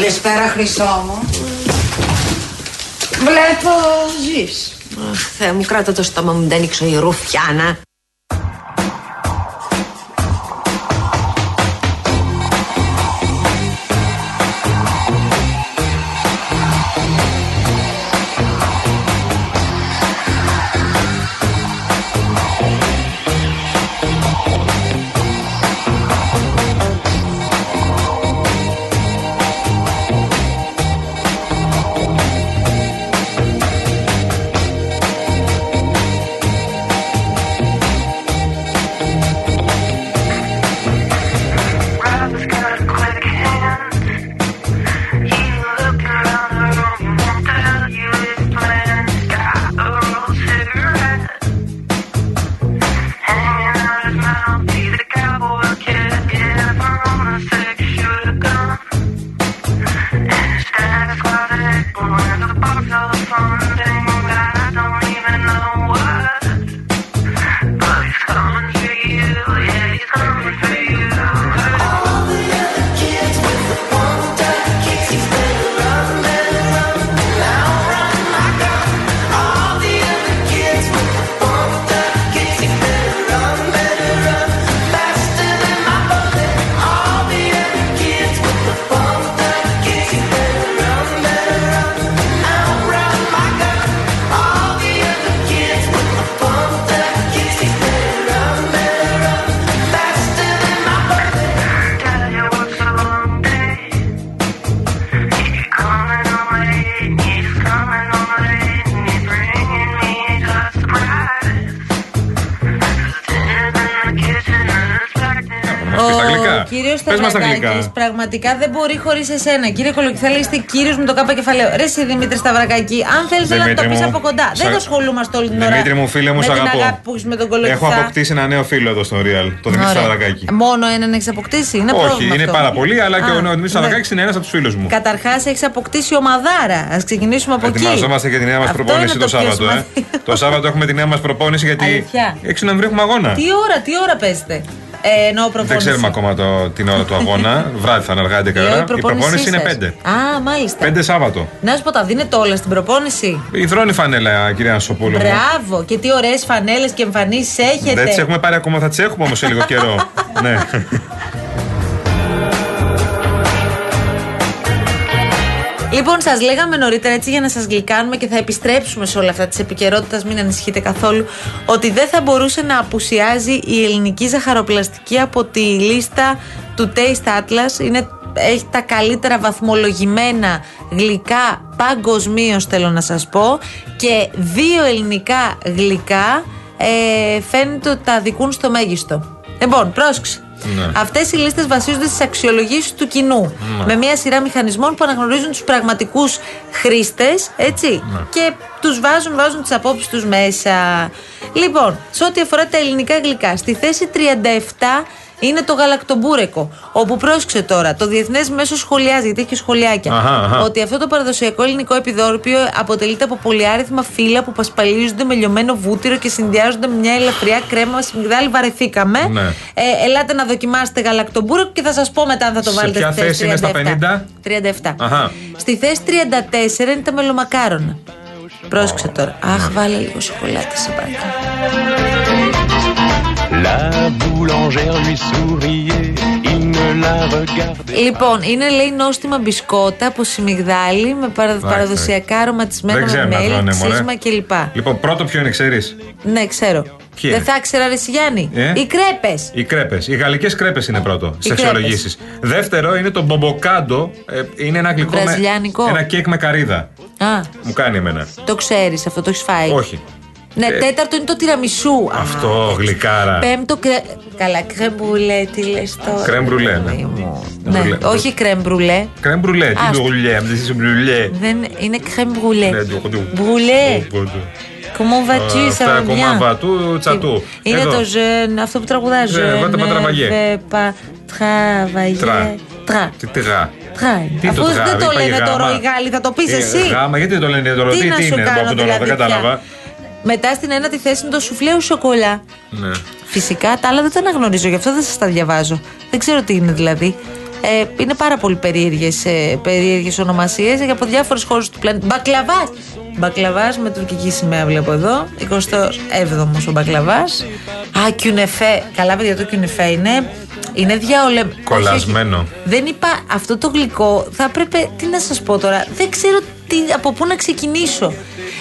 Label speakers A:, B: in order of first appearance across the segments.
A: Καλησπέρα, Χρυσό μου. Βλέπω ζεις.
B: Αχ, Θεέ μου, κράτα το στόμα μου, δεν ανοίξω η ρουφιάνα.
C: Packed in.
D: Μας πεις τα αγγλικά.
E: κύριος
D: Πες μας τα αγγλικά.
E: Σταυρακάκης πραγματικά δεν μπορεί χωρίς εσένα. Κύριε Κολοκυθέλη, είστε κύριος με το κάπα κεφαλαίο. Ρε, εσύ Δημήτρη Σταυρακάκη, αν θέλεις να το
D: Δημήτρη
E: πεις
D: μου,
E: από κοντά.
D: σ'
E: Δεν
D: αγα-
E: το ασχολούμαστε όλη την ώρα.
D: Δημήτρη μου, φίλε μου,
E: με
D: σ'
E: την
D: αγαπώ.
E: αγάπη που έχεις με τον
D: Έχω
E: Κολοκυθά.
D: αποκτήσει ένα νέο φίλο εδώ στο Real, το Δημήτρη
E: Ωραία.
D: Σταυρακάκη.
E: Μόνο έναν έχεις αποκτήσει. Είναι
D: Όχι,
E: πρόβλημα
D: είναι
E: αυτό.
D: πάρα πολύ, αλλά και
E: Α,
D: ο Δημήτρης
E: ναι.
D: Σταυρακάκης είναι ένας από τους φίλους μου.
E: Καταρχάς έχεις αποκτήσει ομαδάρα. Α ξεκινήσουμε από εκεί.
D: Ετοιμαζόμαστε για τη νέα μας
E: Αυτό
D: προπόνηση
E: είναι
D: το
E: πιο
D: Σάββατο. Ε.
E: σημαντικό.
D: Το Σάββατο έχουμε τη νέα μας προπόνηση γιατί
E: Αλήθεια.
D: 6 Νοεμβρίου έχουμε αγώνα.
E: Τι ώρα, τι ώρα παίζετε. Ε, εννοώ προπόνηση.
D: Δεν ξέρουμε ακόμα το, την ώρα του αγώνα. Βράδυ θα είναι αργά 11
E: Η ώρα
D: ώρα. Η
E: προπόνησή
D: προπόνηση είναι
E: σας.
D: 5.
E: Α, μάλιστα.
D: 5 Σάββατο.
E: Να σου πω, τα δίνετε όλα στην προπόνηση.
D: Η δρόνη φανέλα, κυρία Σοπούλου. μου.
E: Μπράβο! Και τι ωραίες φανέλες και εμφανίσεις έχετε.
D: Δεν τις έχουμε πάρει ακόμα, θα τις έχουμε όμως σε λίγο καιρό. ναι.
E: Λοιπόν, σας λέγαμε νωρίτερα έτσι για να σας γλυκάνουμε και θα επιστρέψουμε σε όλα αυτά της επικαιρότητας, μην ανησυχείτε καθόλου, ότι δεν θα μπορούσε να απουσιάζει η ελληνική ζαχαροπλαστική από τη λίστα του Taste Atlas. Είναι, έχει τα καλύτερα βαθμολογημένα γλυκά παγκοσμίω, θέλω να σας πω. Και δύο ελληνικά γλυκά ε, φαίνεται ότι τα αδικούν στο μέγιστο. Λοιπόν, πρόσεξε.
D: Ναι.
E: Αυτές οι λίστες βασίζονται στις αξιολογήσεις του κοινού. Με μια σειρά μηχανισμών που αναγνωρίζουν τους πραγματικούς χρήστες, έτσι.
D: Ναι.
E: Και τους βάζουν, βάζουν τις απόψεις τους μέσα. Λοιπόν, σε ό,τι αφορά τα ελληνικά γλυκά, στη θέση 37 είναι το γαλακτομπούρεκο. Όπου πρόσεξε τώρα, το διεθνές μέσο σχολιάζει, γιατί έχει και σχολιάκια,
D: Αχα, αχα.
E: ότι αυτό το παραδοσιακό ελληνικό επιδόρπιο αποτελείται από πολυάριθμα φύλλα που πασπαλίζονται με λιωμένο βούτυρο και συνδυάζονται με μια ελαφριά κρέμα σε μυγδάλι. Βαρεθήκαμε.
D: Ναι.
E: Ε, ελάτε να δοκιμάσετε γαλακτομπούρεκο και θα σας πω μετά αν θα το
D: Σε
E: βάλετε
D: ποια
E: στη θέση
D: θέση είναι στα
E: 37. 37.
D: Αχα.
E: Στη θέση 34 είναι τα μελομακάρονα. Πρόσεξε τώρα. Αχ, βάλε λίγο σοκολάτα σε παρακαλώ.
F: La boulangère lui souriait, il ne la regardait
E: Λοιπόν, είναι λέει νόστιμα μπισκότα από σιμιγδάλι με παρα-
D: Εντάξει.
E: παραδοσιακά αρωματισμένα
D: Δεν
E: με
D: ξέρουμε να
E: μέλι,
D: τρώνε, μωρέ.
E: ξύσμα κλπ.
D: Λοιπόν, πρώτο ποιο είναι, ξέρεις;
E: Ναι, ξέρω.
D: Ποιοι
E: Δεν
D: είναι;
E: θα ήξερα, ρε Σιγιάννη.
D: Ε;
E: Οι κρέπες.
D: Οι κρέπες. Οι γαλλικές κρέπες είναι πρώτο στι
E: κρέπες.
D: αξιολογήσεις. Δεύτερο είναι το μπομποκάντο. Ε, είναι ένα γλυκό. με-
E: Βραζιλιάνικο.
D: Ένα κέικ με καρύδα.
E: Α,
D: Μου κάνει εμένα.
E: το ξέρεις αυτό, το έχεις φάει;
D: Όχι.
E: Ναι,
D: Ε,
E: τέταρτο είναι το τυραμισού. Α,
D: Αυτό, γλυκάρα.
E: Πέμπτο κρε... Καλά, κρέμ μπρουλέ, τι λες τώρα.
D: Κρέμ μπρουλέ, ναι.
E: παιδί μου.
D: Μπρουλέ.
E: Ναι, όχι κρέμ μπρουλέ.
D: Κρέμ μπρουλέ. Τι
E: Άστο.
D: μπρουλέ. Τι μπρουλέ.
E: Δεν είναι κρέμ μπρουλέ.
D: Ναι, του- του-
E: Μπρουλέ.
D: του- του-
E: Comment vas-tu, ça
D: Αυτά,
E: va bien.
D: comment va, του τσατού.
E: Είναι
D: Εδώ.
E: το jeune, αυτό που τραγουδά.
D: Je vais pas travailler.
E: vais pas travailler.
D: Τρα.
E: Τρα.
D: Τι τρα.
E: Τρα.
D: Τι
E: Αφού
D: το τρα,
E: δεν το
D: είπα
E: λένε
D: γάμα.
E: τώρα οι Γάλλοι, θα το πεις
D: Ε,
E: εσύ.
D: Γάμα, γιατί δεν το λένε τώρα.
E: Τι
D: Τι
E: να
D: τι
E: σου
D: είναι
E: κάνω
D: από τώρα,
E: δηλαδή
D: δεν
E: πια.
D: κατάλαβα.
E: Μετά στην ένατη θέση είναι το σουφλέ au σοκολά.
D: Ναι.
E: Φυσικά τα άλλα δεν τα αναγνωρίζω, γι' αυτό δεν σας τα διαβάζω. Δεν ξέρω τι είναι δηλαδή. Ε, είναι πάρα πολύ περίεργες περίεργες ονομασίες από διάφορες χώρες του πλανήτη. Μπακλαβάς! Μπακλαβάς με τουρκική σημαία βλέπω εδώ. 27ο ο μπακλαβάς. Α, κιουνεφέ. Καλά, παιδιά, το κιουνεφέ είναι. Είναι διαολε...
D: Κολλασμένο.
E: Όχι, όχι. Δεν είπα αυτό το γλυκό. Θα έπρεπε. Τι να σας πω τώρα; Δεν ξέρω τι, από πού να ξεκινήσω.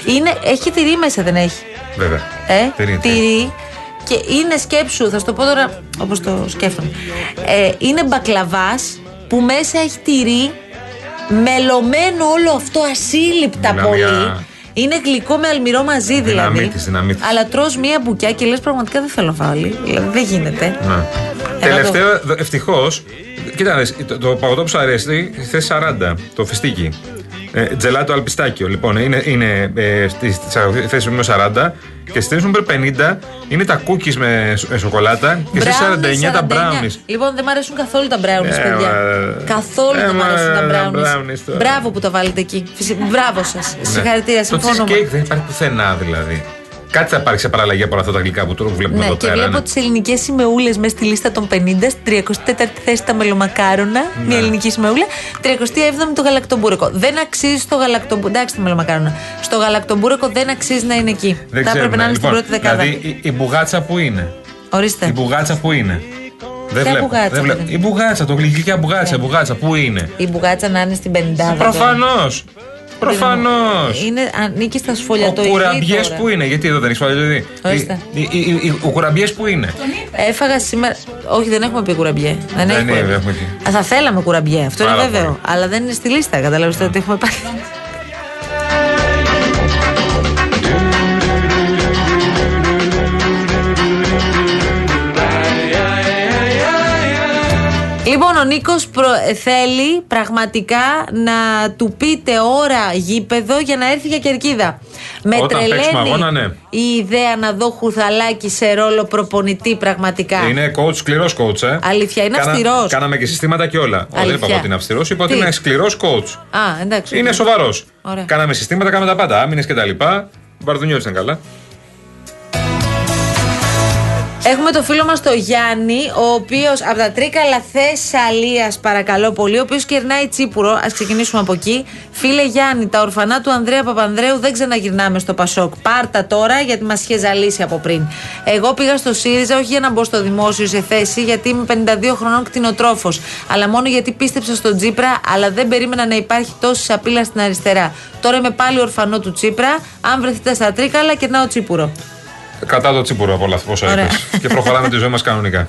E: Είναι, έχει τυρί μέσα, δεν έχει;
D: Βέβαια.
E: Ε,
D: Τυρί,
E: τυρί. Και είναι σκέψου, θα σου το πω τώρα όπως το σκέφτομαι. Ε, είναι μπακλαβάς που μέσα έχει τυρί, μελωμένο όλο αυτό ασύλληπτα
D: Μιλάμε
E: πολύ.
D: για-
E: Είναι γλυκό με αλμυρό μαζί δηλαδή.
D: Δυναμίτης, δυναμίτης.
E: Αλλά τρως μία μπουκιά και λες πραγματικά δεν θέλω να φάω άλλη. Δηλαδή δεν γίνεται.
D: Ναι.
E: Ένα
D: Τελευταίο, ευτυχώς. Κοίτα, δες, το, το παγωτό που σου αρέσει, θέση 40, το φιστίκι. Ε, τζελάτο αλπιστάκιο. Λοιπόν, είναι, είναι ε, στη, στη θέση νούμερο 40 και στη θέση νούμερο 50 είναι τα cookies με, σ- με σοκολάτα και στη
E: Brownies,
D: 49 τα
E: 49.
D: brownies.
E: Λοιπόν, δεν μου αρέσουν καθόλου τα brownies,
D: Ε,
E: παιδιά.
D: μα-
E: καθόλου
D: ε,
E: δεν μου
D: μα,
E: αρέσουν τα
D: τα
E: brownies.
D: brownies τώρα.
E: Μπράβο που το βάλετε εκεί. Φυσι- Μπράβο σας. Συγχαρητήρια,
D: Ναι. Το
E: συμφωνούμε.
D: cheesecake δεν υπάρχει πουθενά δηλαδή. Κάτι θα πάρεις σε παραλλαγή από όλα αυτά τα γλυκά που τώρα βλέπουμε
E: Ναι,
D: εδώ
E: και
D: πέρα.
E: βλέπω
D: ναι.
E: τις ελληνικές σημεούλες μέσα στη λίστα των 50. Στην 34η θέση τα μελομακάρονα.
D: Ναι.
E: Μια ελληνική σημεούλα. 37η το γαλακτομπούρεκο. Δεν αξίζει στο γαλακτομπούρεκο. Εντάξει, τα μελομακάρονα. Στο γαλακτομπούρεκο δεν αξίζει να είναι εκεί.
D: Δεν
E: θα έπρεπε
D: ξέρουμε.
E: να είναι στην
D: Λοιπόν,
E: πρώτη δεκάδα.
D: Δηλαδή η, η μπουγάτσα που είναι;
E: Ορίστε.
D: Η μπουγάτσα που είναι; Δεν
E: Ποια
D: βλέπω.
E: μπουγάτσα,
D: δεν βλέπω.
E: παιδί;
D: Η μπουγάτσα, το γλυκιά μπουγάτσα,
E: Ναι.
D: η μπουγάτσα που είναι;
E: Η μπουγάτσα να είναι στην 50.
D: Προφανώς. Προφανώς.
E: Είναι, ανήκει στα
D: Ο
E: σφολιατοειδή.
D: κουραμπιές
E: τώρα.
D: που είναι, γιατί εδώ δεν έχει φαλαιοδεί.
E: Ορίστε.
D: Ο κουραμπιές που είναι.
E: Έφαγα σήμερα. Όχι, δεν έχουμε πει κουραμπιέ. Δεν,
D: Δεν
E: έχει
D: είναι,
E: κουραμπιέ.
D: έχουμε πει.
E: Α, θα θέλαμε κουραμπιέ. Αυτό
D: Πάρα
E: είναι βέβαιο.
D: πολύ.
E: Αλλά δεν είναι στη λίστα. Καταλαβαίνετε ότι έχουμε πάρει. Λοιπόν, ο Νίκος θέλει πραγματικά να του πείτε ώρα γήπεδο για να έρθει για κερκίδα. Με
D: Όταν παίξουμε
E: τρελαίνει
D: αγώνα, ναι.
E: η ιδέα να δω χουρθαλάκι σε ρόλο προπονητή πραγματικά.
D: Είναι coach, σκληρός coach, ε.
E: Αλήθεια, είναι αυστηρός.
D: Κάναμε και συστήματα και όλα. Όχι, δεν είπα
E: Αλήθεια.
D: εγώ ότι είναι αυστηρός, είπα ότι
E: Τι;
D: είναι σκληρός coach.
E: Α, εντάξει.
D: Είναι σοβαρός.
E: Ωραία.
D: Κάναμε συστήματα, κάναμε τα πάντα. Άμυνες και τα λοιπά. Μπαρδουνιώτη ήταν καλά.
E: Έχουμε το φίλο μας το Γιάννη, ο οποίος από τα Τρίκαλα Θεσσαλίας, παρακαλώ πολύ, ο οποίος κερνάει τσίπουρο. Α ξεκινήσουμε από εκεί. Φίλε Γιάννη, τα ορφανά του Ανδρέα Παπανδρέου δεν ξαναγυρνάμε στο Πασόκ. Πάρτα τώρα γιατί μας είχε ζαλίσει από πριν. Εγώ πήγα στο ΣΥΡΙΖΑ όχι για να μπω στο δημόσιο σε θέση, γιατί είμαι 52 χρονών κτηνοτρόφος. Αλλά μόνο γιατί πίστεψα στον Τσίπρα, αλλά δεν περίμενα να υπάρχει τόση σαπίλα στην αριστερά. Τώρα είμαι πάλι ορφανό του Τσίπρα. Αν βρεθείτε στα Τρίκαλα, κερνάω τσίπουρο.
D: Κατά το τσίπουρο από όλα αυτά όσα
E: Ωραία.
D: είπες. Και προχωράμε τη ζωή μας κανονικά.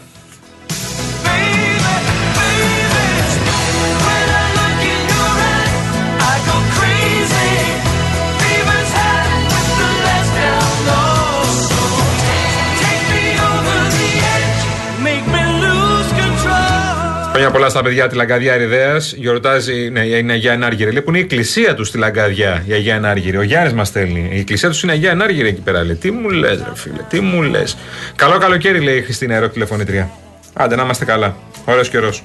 D: Χρόνια πολλά στα παιδιά τη Λαγκαδιά Ερυδέας. Γιορτάζει ναι, είναι η Αγία Ενάργυρη. Λέει που είναι η εκκλησία τους στη Λαγκαδιά, η Αγία Ενάργυρη. Ο Γιάννης μας στέλνει. Η εκκλησία τους είναι η Αγία Ενάργυρη εκεί πέρα. Λέει. Τι μου λες, ρε φίλε, τι μου λες. Καλό καλοκαίρι, λέει η Χριστίνα Ερώ τηλεφωνήτρια. Άντε να είμαστε καλά.
C: Ωραίος καιρός.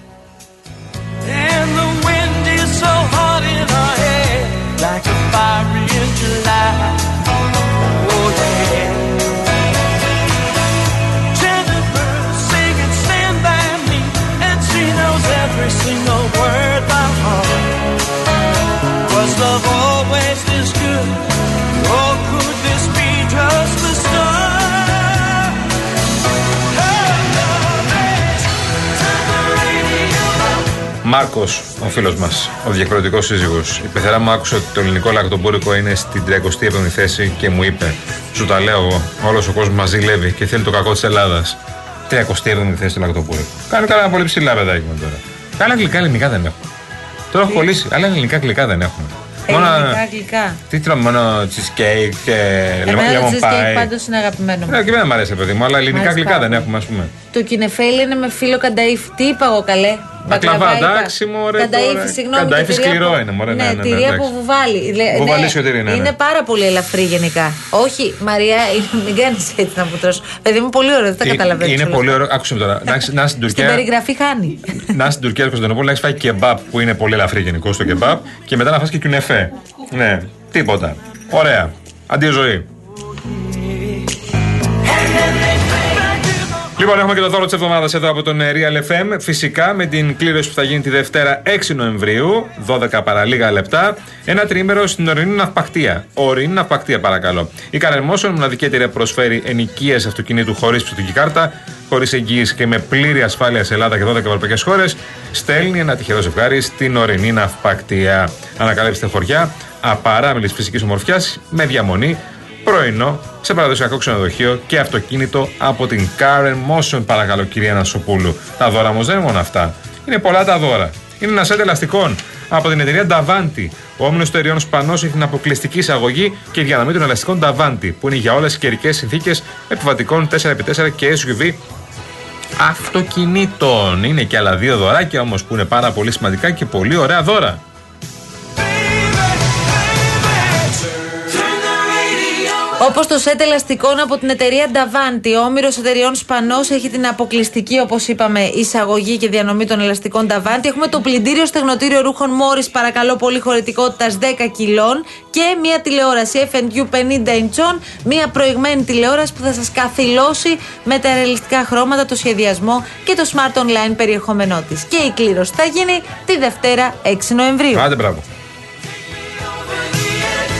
D: Μάρκος, ο φίλος μας, ο διακριτικός σύζυγος. Η πεθερά μου άκουσε ότι το ελληνικό λακτομπούρικο είναι στην 37η θέση και μου είπε: Σου τα λέω εγώ, όλος ο κόσμος μας ζηλεύει και θέλει το κακό της Ελλάδας. 37η θέση του λακτομπούρικο. Κάνει καλά πολύ ψηλά, παιδάκι μου τώρα. Άλλα γλυκά ελληνικά δεν έχουμε. Τώρα έχω κολλήσει. Άλλα ελληνικά γλυκά δεν έχουμε.
E: Ελληνικά, γλυκά.
D: Τι τρώμε, μόνο cheesecake και
E: Εμένα το
D: lemon
E: cheesecake
D: pie.
E: πάντως είναι αγαπημένο μου.
D: Ναι, και εμένα μου αρέσει, παιδί μου, αλλά ελληνικά
E: αρέσει
D: γλυκά
E: πάρα
D: δεν
E: πολύ.
D: έχουμε, ας πούμε.
E: Το κινεφέλι είναι με φύλλο κανταήφι. Τι είπα εγώ καλέ;
D: Μπακλαβά,
E: Μπακλαβά είπα.
D: εντάξει, μωρέ,
E: Κανταήφι,
D: τώρα.
E: συγγνώμη.
D: Κανταήφι
E: και τυρί
D: σκληρό
E: από-
D: είναι, μωρέ, ναι,
E: Ναι,
D: ναι, ναι,
E: τυρί από
D: εντάξει.
E: βουβάλι. Λε-
D: Βουβαλίσιο τυρί, ναι, ναι.
E: Είναι πάρα πολύ ελαφρύ γενικά. Όχι, Μαρία, είναι- μην κάνεις έτσι να μου τρώσει. Παιδί μου, πολύ ωραίο, δεν τα
D: Ε,
E: καταλαβαίνω.
D: Είναι πολύ ωραίο. Άκουσε με τώρα. Να έχεις- Να είσαι στην
E: Στην
D: Τουρκία.
E: περιγραφή χάνει.
D: Να είσαι στην Τουρκία, Κωνσταντινούπολη, να έχεις φάει κεμπάπ που είναι πολύ ελαφρύ γενικώ το κεμπάπ και μετά να φας και κιουνεφέ. Ναι, τίποτα. Ωραία. Αντίο ζωή. Λοιπόν, έχουμε και το δώρο της εβδομάδας εδώ από τον ε, Real FM. Φυσικά με την κλήρωση που θα γίνει τη Δευτέρα 6 Νοεμβρίου, 12 παρα λίγα λεπτά. Ένα τρίμερο στην ορεινή ναυπακτία. Ορεινή ναυπακτία, παρακαλώ. Η Καρερμόσον, μοναδική εταιρεία που προσφέρει ενοικίες αυτοκινήτου χωρίς ψηφιακή κάρτα, χωρίς εγγύηση και με πλήρη ασφάλεια σε Ελλάδα και 12 ευρωπαϊκές χώρες, στέλνει ένα τυχερό ζευγάρι στην ορεινή ναυπακτία. Ανακαλύψτε χωριά απαράμιλης φυσικής ομορφιάς με διαμονή πρωινό σε παραδοσιακό ξενοδοχείο και αυτοκίνητο από την Karen Motion, παρακαλώ, κυρία Νασοπούλου. Τα δώρα όμως δεν είναι μόνο αυτά. Είναι πολλά τα δώρα. Είναι ένας σετ ελαστικών από την εταιρεία Davanti. Ο όμιλο του εταιριών Σπανός έχει την αποκλειστική εισαγωγή και διανομή των ελαστικών Davanti, που είναι για όλες τις καιρικές συνθήκες επιβατικών 4x4 και SUV αυτοκινήτων. Είναι και άλλα δύο δωράκια όμως που είναι πάρα πολύ σημαντικά και πολύ ωραία δώρα.
E: Όπως το σετ ελαστικών από την εταιρεία Davanti, ο όμηρο εταιριών Σπανός έχει την αποκλειστική, όπως είπαμε, εισαγωγή και διανομή των ελαστικών Davanti. Έχουμε το πλυντήριο στεγνοτήριο ρούχων Μόρι, παρακαλώ, πολύ χωρητικότητας 10 κιλών και μια τηλεόραση FNU 50 inch, μια προηγμένη τηλεόραση που θα σας καθυλώσει με τα ρεαλιστικά χρώματα, το σχεδιασμό και το smart online περιεχόμενό της. Και η κλήρωση θα γίνει τη Δευτέρα 6 Νοεμβρίου.
D: Άντε, μπράβο.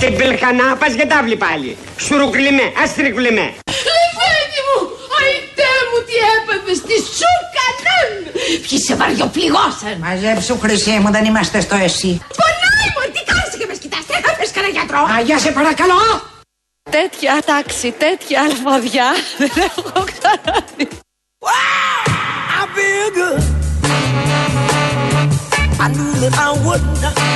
G: Και μπελχανά πας για τάβλη πάλι. Σουρουκλιμέ, αστρικλιμέ.
H: Λεφέντη μου! Αϊτέ μου τι έπαθες, τι σου κανόν! Ποιοι σε βαριοπληγώσαν!
A: Μαζέψου χρυσή μου, δεν είμαστε στο εσύ.
H: Πονάει μου, τι κάνεις και με σκητάς, δεν θα πες κανένα γιατρό!
A: Α, για σε παρακαλώ!
I: Τέτοια τάξη, τέτοια αλφαδιά δεν έχω ξαναδεί.
J: I feel good. I knew that I would not.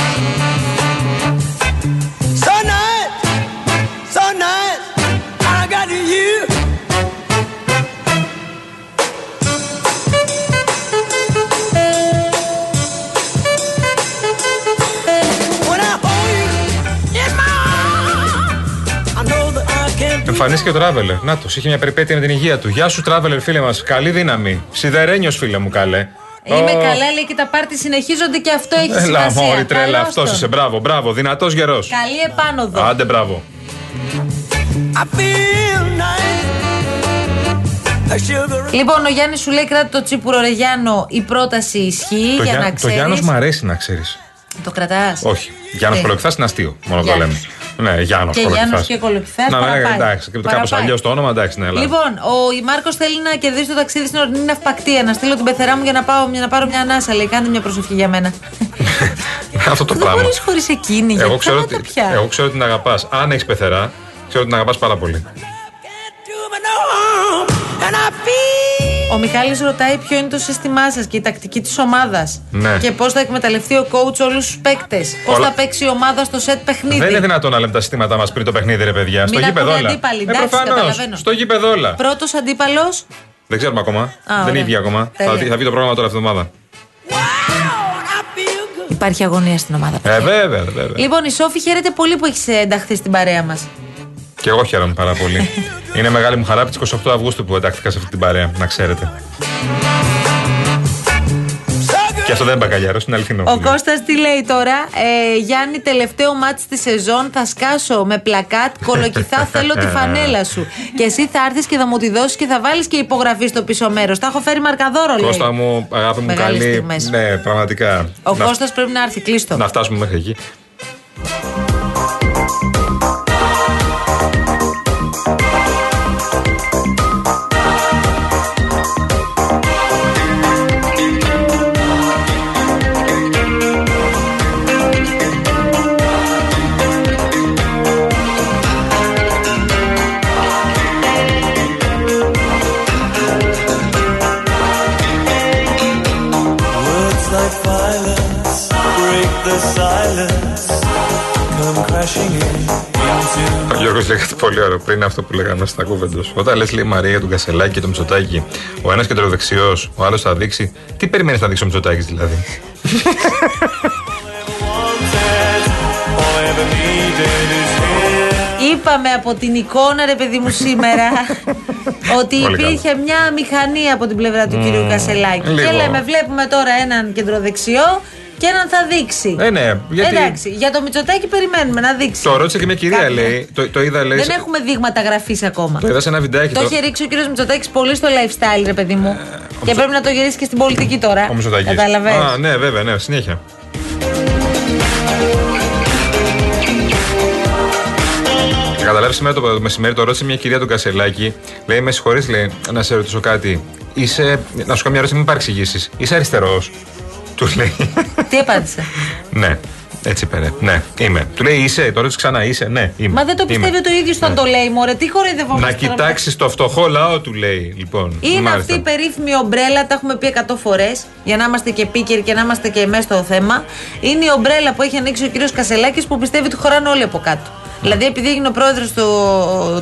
D: Εμφανίστηκε ο Τράβελερ. Να το, είχε μια περιπέτεια με την υγεία του. Γεια σου, Τράβελερ, φίλε μας. Καλή δύναμη. Σιδερένιος, φίλε μου, καλέ.
E: Είμαι
D: Ω,
E: καλά, λέει και τα πάρτι συνεχίζονται και αυτό έχει
D: Έλα,
E: σημασία.
D: μόρι, τρέλα,
E: Καλώς
D: αυτός
E: τον.
D: είσαι. Μπράβο, μπράβο. Δυνατός γερός.
E: Καλή επάνωδο.
D: Άντε, μπράβο.
J: I feel nice. A sugar and
E: Λοιπόν, ο Γιάννης σου λέει κράτη το τσίπουρο ρε Γιάννο, η πρόταση ισχύει
D: Το,
E: για
D: Γιά-
E: να
D: το
E: ξέρεις.
D: Γιάννο μου αρέσει να ξέρεις.
E: Το κρατάς;
D: Όχι. Γιάννος
E: Ναι.
D: Κολοκυθά είναι αστείο. Μόνο το
E: Γιάννος.
D: λέμε. Ναι, Γιάννος
E: Και
D: Κολοκυθάς.
E: Γιάννος και Κολοκυθάς
D: Να, ναι,
E: παραπάει.
D: εντάξει. Και κάπως
E: Παραπάει.
D: αλλιώς το όνομα, εντάξει, ναι, έλα.
E: Λοιπόν, ο Μάρκος θέλει να κερδίσει το ταξίδι στην ορεινή ναυπακτία. Να στείλω την πεθερά μου για να, πάω, για να πάρω μια ανάσα. Λέει, κάντε μια προσοχή για μένα.
D: Αυτό το
E: Δεν
D: πράγμα.
E: μπορεί χωρίς εκείνη.
D: Εγώ
E: γιατί
D: ξέρω,
E: σταμάτα
D: ότι,
E: πια.
D: εγώ ξέρω ότι την αγαπάς. Αν έχεις πεθερά, ξέρω ότι την αγαπάς πάρα πολύ.
J: do me no harm. And I feel
E: Ο Μιχάλης ρωτάει ποιο είναι το σύστημά σας και η τακτική της ομάδας.
D: Ναι.
E: Και πώς θα εκμεταλλευτεί ο coach όλους τους παίκτες. Πώς
D: Όλα-
E: θα παίξει η ομάδα στο σετ παιχνίδι.
D: Δεν είναι δυνατόν να λέμε τα συστήματα μας πριν το παιχνίδι, ρε παιδιά. Στο
E: Μην
D: γήπεδο
E: ακούνε
D: όλα.
E: αντίπαλοι,
D: Ε,
E: εντάξει,
D: προφανώς.
E: καταλαβαίνω.
D: Στο γήπεδο όλα.
E: Πρώτος αντίπαλος.
D: Δεν ξέρουμε ακόμα.
E: Α,
D: Δεν είναι
E: ωραία.
D: ήδη ακόμα.
E: Τέλεια.
D: Θα, δει- θα βγει το πρόγραμμα τώρα αυτή την εβδομάδα.
E: Υπάρχει αγωνία στην ομάδα.
D: Ε, βέβαια, βέβαια.
E: Λοιπόν, η Σόφη χαίρεται πολύ που έχεις ενταχθεί στην παρέα μας.
D: Και εγώ χαίρομαι πάρα πολύ. είναι μεγάλη μου χαρά από τις 28 Αυγούστου που εντάχθηκα σε αυτή την παρέα, να ξέρετε. Και αυτό δεν είναι μπακαλιάρο, είναι αληθινό.
E: Ο Κώστας τι λέει τώρα, ε, Γιάννη, τελευταίο μάτς της σεζόν. Θα σκάσω με πλακάτ. Κολοκυθά, θέλω τη φανέλα σου. Και εσύ θα έρθεις και θα μου τη δώσεις και θα βάλεις και υπογραφή στο πίσω μέρος. Τα έχω φέρει μαρκαδόρο, λέει.
D: Κώστα μου, αγάπη μου
E: Μεγάλες
D: καλή.
E: στιγμές.
D: Ναι, πραγματικά.
E: Ο
D: να,
E: Κώστας πρέπει να έρθει, κλείστο.
D: να φτάσουμε μέχρι εκεί. Πριν αυτό που λέγαμε στα κούβεντος. Όταν λες, λέει η Μαρία για τον Κασελάκη και τον Μητσοτάκη, ο ένας κεντροδεξιός, ο άλλος θα δείξει. Τι περιμένεις να δείξει ο Μητσοτάκης δηλαδή;
E: Είπαμε από την εικόνα, ρε παιδί μου, σήμερα ότι
D: Πολύ
E: υπήρχε μια μηχανή από την πλευρά του κυρίου Κασελάκη.
D: λίγο.
E: Και λέμε, βλέπουμε τώρα έναν κεντροδεξιό και έναν θα δείξει.
D: Ε, ναι, γιατί-
E: Εντάξει, για το Μητσοτάκη περιμένουμε να δείξει.
D: Το ρώτησε και μια κυρία,
E: Κάτι.
D: λέει. Το, το είδα, λέει.
E: Δεν
D: σε-
E: έχουμε δείγματα γραφής ακόμα.
D: Το είδα σε ένα βιντεάκι.
E: Το έχει ρίξει ο κύριος Μητσοτάκης πολύ στο lifestyle, ρε παιδί μου. και πρέπει να το γυρίσει και στην πολιτική τώρα.
D: Ο Μητσοτάκης.
E: Καταλαβαίνεις.
D: Α, ναι, βέβαια, ναι, συνέχεια. Καταλάβεις σήμερα το, το μεσημέρι το ρώτησε μια κυρία του Κασελάκη. Λέει: Με συγχωρείς, λέει, να σε ρωτήσω κάτι. Είσαι. Να σου κάνω μια ερώτηση, μην παρεξηγήσεις. Είσαι αριστερός. Του λέει.
E: Τι απάντησε;
D: ναι, έτσι είπε. ναι. Ναι, είμαι. Του λέει: Είσαι. Το ρώτησε ξανά. Είσαι. Ναι, είμαι.
E: Μα δεν το πιστεύει
D: Είμαι.
E: το ίδιο όταν
D: Ναι.
E: το λέει, Μωρέ. Τι χορηγευόμαστε.
D: Να
E: τώρα;
D: κοιτάξεις το φτωχό λαό, του λέει. Λοιπόν.
E: Είναι
D: Μάλιστα.
E: αυτή η περίφημη ομπρέλα, τα έχουμε πει 100 φορές, για να είμαστε και επίκαιροι και να είμαστε και μέσα στο θέμα. Είναι η ομπρέλα που έχει ανοίξει ο κύριος Κασελάκης που πιστεύει ότι χωράνε όλοι από κάτω. Δηλαδή, επειδή έγινε ο πρόεδρος του,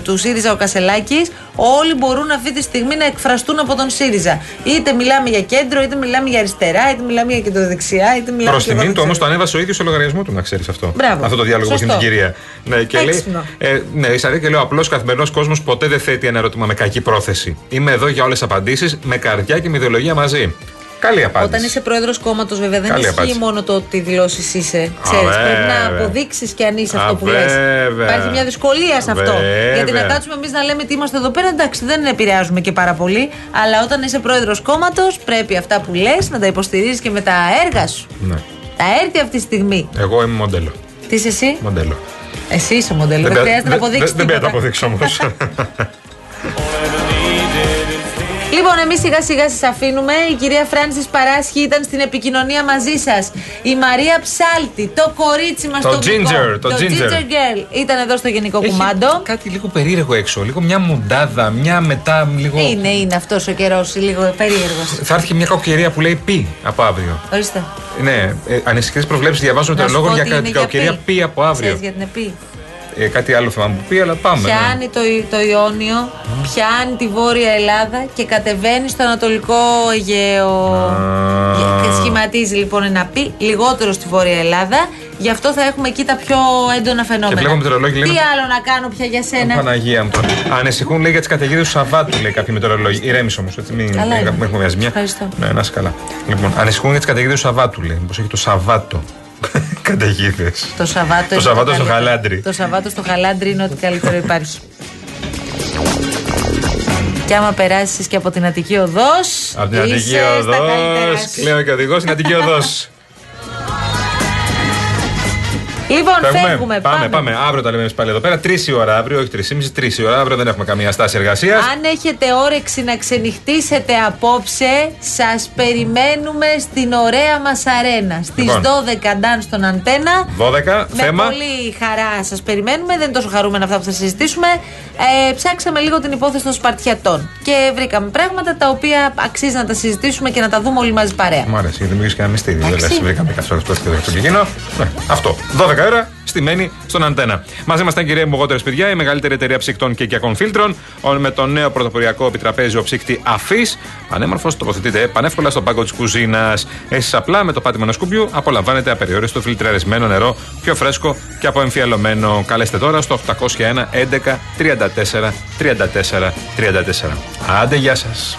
E: του ΣΥΡΙΖΑ ο Κασελάκης, όλοι μπορούν αυτή τη στιγμή να εκφραστούν από τον ΣΥΡΙΖΑ. Είτε μιλάμε για κέντρο, είτε μιλάμε για αριστερά, είτε μιλάμε για κεντροδεξιά, είτε μιλάμε
D: Προς
E: για
D: τιμήν του
E: εγώ
D: όμως
E: δεν
D: το ανέβασε ο ίδιος στο λογαριασμός του, να ξέρεις αυτό.
E: Μπράβο.
D: Αυτό το διάλογο που έχει με την
E: Σωστό.
D: κυρία. Ναι, και λέει.
E: Έξυπνο.
D: Ε, ναι, η Σαρή και λέει: Ο απλός καθημερινός κόσμος ποτέ δεν θέτει ένα ερώτημα με κακή πρόθεση. Είμαι εδώ για όλες τις απαντήσεις, με καρδιά και με ιδεολογία μαζί. Καλή απάντηση.
E: Όταν είσαι πρόεδρος κόμματος, βέβαια, δεν
D: Καλή
E: ισχύει
D: απάντηση.
E: μόνο το ότι δηλώσεις είσαι. Ξέρεις, πρέπει να
D: βέβαια.
E: αποδείξεις και αν είσαι
D: Α,
E: αυτό που λες.
D: βέβαια.
E: Υπάρχει μια δυσκολία σε αυτό.
D: Βέβαια.
E: Γιατί να κάτσουμε εμείς να λέμε ότι είμαστε εδώ πέρα, εντάξει, δεν επηρεάζουμε και πάρα πολύ. Αλλά όταν είσαι πρόεδρος κόμματος, πρέπει αυτά που λες να τα υποστηρίζεις και με τα έργα σου.
D: Ναι.
E: Θα έρθει αυτή τη στιγμή.
D: Εγώ είμαι μοντέλο.
E: Τι είσαι εσύ,
D: Μοντέλο.
E: Εσύ είσαι μοντέλο. Δεν,
D: παι-
E: χρειάζεται να
D: δεν-
E: αποδείξεις.
D: Δεν δεν πρέπει να το αποδείξω όμως.
E: Λοιπόν, εμείς σιγά σιγά σας αφήνουμε. Η κυρία Φράνσης Παράσχη ήταν στην επικοινωνία μαζί σας. Η Μαρία Ψάλτη, το κορίτσι μας
D: Το
E: το
D: ginger,
E: γλυκό,
D: το ginger.
E: girl, ήταν εδώ στο γενικό
D: Έχει
E: κουμάντο.
D: Κάτι λίγο περίεργο έξω. Λίγο μια μουντάδα, μια μετά λίγο.
E: Είναι, είναι αυτός ο καιρός, λίγο περίεργος.
D: Θα έρθει και μια κακοκαιρία που λέει πι από αύριο.
E: Ορίστε.
D: Ναι, ε, ανησυχητικέ προβλέψεις διαβάζω
E: Να σου
D: λόγο
E: πω
D: για
E: τι είναι
D: κα-
E: για
D: κακοκαιρία
E: πι.
D: πι από αύριο.
E: Ξέρεις για την επί.
D: Ε, κάτι άλλο θα μου πει, αλλά πάμε. ναι.
E: Πιάνει το, το Ιόνιο, πιάνει τη Βόρεια Ελλάδα και κατεβαίνει στο Ανατολικό Αιγαίο. Και Σχηματίζει λοιπόν ένα πι λιγότερο στη Βόρεια Ελλάδα. Γι' αυτό θα έχουμε εκεί τα πιο έντονα φαινόμενα.
D: βλέπω μετεωρολόγοι
E: Τι
D: λένε-
E: άλλο να κάνω πια για σένα;
D: Παναγία μου. Ανησυχούν λέει για τις καταιγίδες του Σαββάτου, λέει κάποιοι μετεωρολόγοι. Ηρέμησε όμως, έτσι μην
E: Καλά
D: μην
E: είναι.
D: έχουμε μια ζημιά.
E: Ευχαριστώ.
D: Ναι, να είσαι καλά. Λοιπόν, ανησυχούν για τις καταιγίδες του Σαββάτου, λέει. Μήπως έχει το Σαββάτο. Καταιγίδε.
E: Το Σαββάτο,
D: Το
E: είναι
D: Σαββάτο στο
E: καλύτερο.
D: Χαλάντρι.
E: Το Σαββάτο στο Χαλάντρι είναι ό,τι καλύτερο υπάρχει. Και άμα περάσεις και από την Αττική Οδός.
D: Από την Αττική Οδός. Κλαίω και οδηγός στην Αττική Οδός.
E: Λοιπόν, φεύγουμε.
D: Πάμε, πάμε. Αύριο τα λέμε εμείς πάλι εδώ πέρα. Τρεις η ώρα αύριο, όχι τρεις ή μισή, τρεις η ώρα. Αύριο δεν έχουμε καμία στάση εργασίας.
E: Αν έχετε όρεξη να ξενυχτήσετε απόψε, σας περιμένουμε στην ωραία μας αρένα. Στις
D: Λοιπόν.
E: 12 ντάν στον Αντένα.
D: 12,
E: Με
D: θέμα.
E: πολύ χαρά σας περιμένουμε. Δεν είναι τόσο χαρούμενα αυτά που θα συζητήσουμε. Ε, ψάξαμε λίγο την υπόθεση των Σπαρτιατών. Και βρήκαμε πράγματα τα οποία αξίζει να τα συζητήσουμε και να τα δούμε όλοι μαζί παρέα.
D: Μου άρεσε, γιατί δημιουργήσει και ένα μυστήριο. Δεν
E: Εντάξει.
D: λες, βρήκαμε καθόλου αυτό και αυτό και εκείνο. Ναι, αυτό. 12 ώρα, στημένη στον αντένα. Μαζί μας ήταν κυρία Μπογότερε παιδιά, η μεγαλύτερη εταιρεία ψυκτών και οικιακών φίλτρων. Ο- Με το νέο πρωτοποριακό επιτραπέζιο ψύκτη Αφής. Πανέμορφος, τοποθετείται πανεύκολα στον πάγκο της κουζίνας. Εσείς απλά με το πάτημα ενό κουμπιού απολαμβάνετε απεριόριστο φιλτραρισμένο νερό, πιο φρέσκο και από εμφιαλωμένο. Καλέστε τώρα στο 801 11 34 34 34. Άντε, γεια σας.